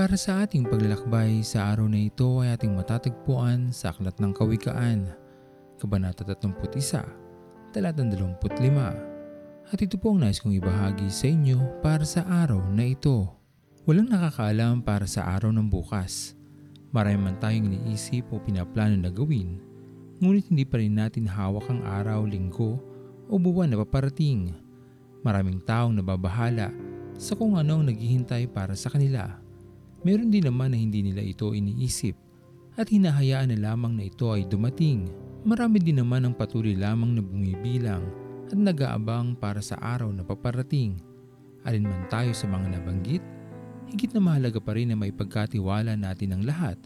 Para sa ating paglalakbay sa araw na ito ay ating matatagpuan sa Aklat ng Kawikaan, Kabanata 31, Talatang 25. At ito po ang nais kong ibahagi sa inyo para sa araw na ito. Walang nakakaalam para sa araw ng bukas. Marami man tayong iniisip o pinaplano na gawin, ngunit hindi pa rin natin hawak ang araw, linggo o buwan na paparating. Maraming taong nababahala sa kung ano ang naghihintay para sa kanila. Meron din naman na hindi nila ito iniisip at hinahayaan na lamang na ito ay dumating. Marami din naman ang patuloy lamang na bumibilang at nag-aabang para sa araw na paparating. Alin man tayo sa mga nabanggit, higit na mahalaga pa rin na may pagkatiwala natin ang lahat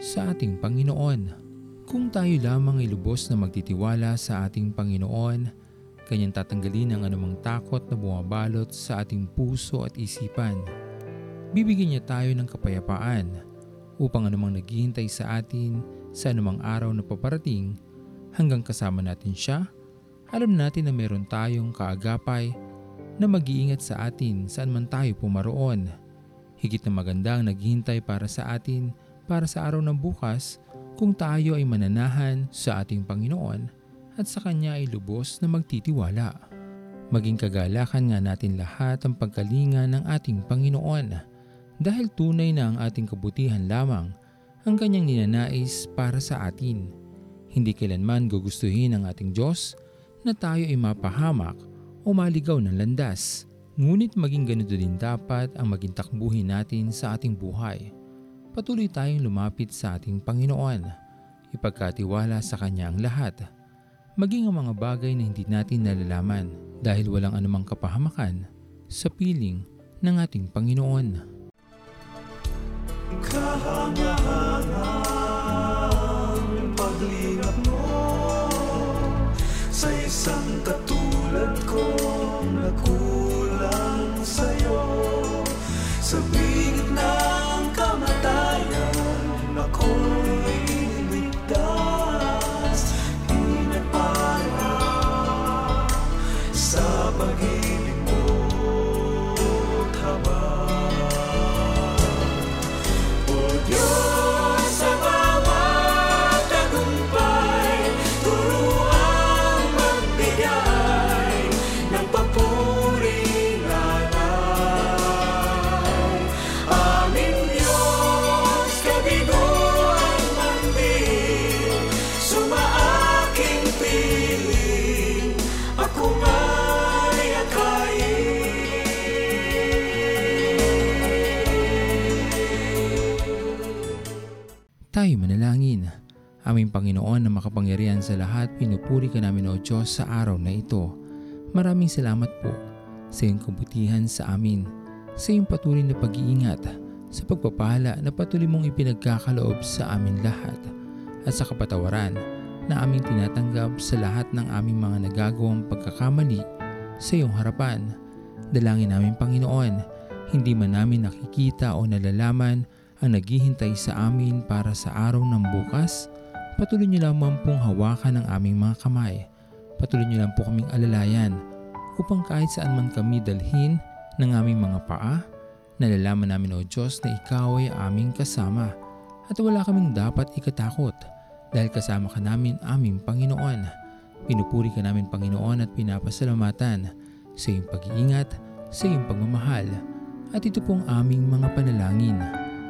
sa ating Panginoon. Kung tayo lamang ay lubos na magtitiwala sa ating Panginoon, kanyang tatanggalin ang anumang takot na bumabalot sa ating puso at isipan. Bibigyan niya tayo ng kapayapaan upang anumang naghihintay sa atin sa anumang araw na paparating hanggang kasama natin siya, alam natin na meron tayong kaagapay na mag-iingat sa atin saan man tayo pumaroon. Higit na maganda ang naghihintay para sa atin para sa araw ng bukas kung tayo ay mananahan sa ating Panginoon at sa Kanya ay lubos na magtitiwala. Maging kagalakan nga natin lahat ang pagkalinga ng ating Panginoon dahil tunay na ang ating kabutihan lamang ang Kanyang ninanais para sa atin. Hindi kailanman gugustuhin ng ating Diyos na tayo ay mapahamak o maligaw ng landas. Ngunit maging ganito din dapat ang maging takbuhin natin sa ating buhay. Patuloy tayong lumapit sa ating Panginoon. Ipagkatiwala sa Kanya ang lahat. Maging ang mga bagay na hindi natin nalalaman dahil walang anumang kapahamakan sa piling ng ating Panginoon. Kahangahangang paglingap mo Sa isang katulad kong nakulang sa'yo Sa bingit ng kamatayan Ako'y Tayo manalangin. Aming Panginoon na makapangyarihan sa lahat, pinupuri ka namin o Diyos sa araw na ito. Maraming salamat po sa iyong kabutihan sa amin, sa iyong patuloy na pag-iingat, sa pagpapala na patuloy mong ipinagkakaloob sa amin lahat, at sa kapatawaran na aming tinatanggap sa lahat ng aming mga nagagawang pagkakamali sa iyong harapan. Dalangin namin Panginoon, hindi man namin nakikita o nalalaman ang naghihintay sa amin para sa araw ng bukas, patuloy niyo lamang pong hawakan ang aming mga kamay. Patuloy niyo lang po kaming alalayan upang kahit saan man kami dalhin ng aming mga paa, nalalaman namin o Diyos na Ikaw ay aming kasama at wala kaming dapat ikatakot dahil kasama ka namin aming Panginoon. Pinupuri ka namin Panginoon at pinapasalamatan sa iyong pag-iingat, sa iyong pagmamahal at ito pong aming mga panalangin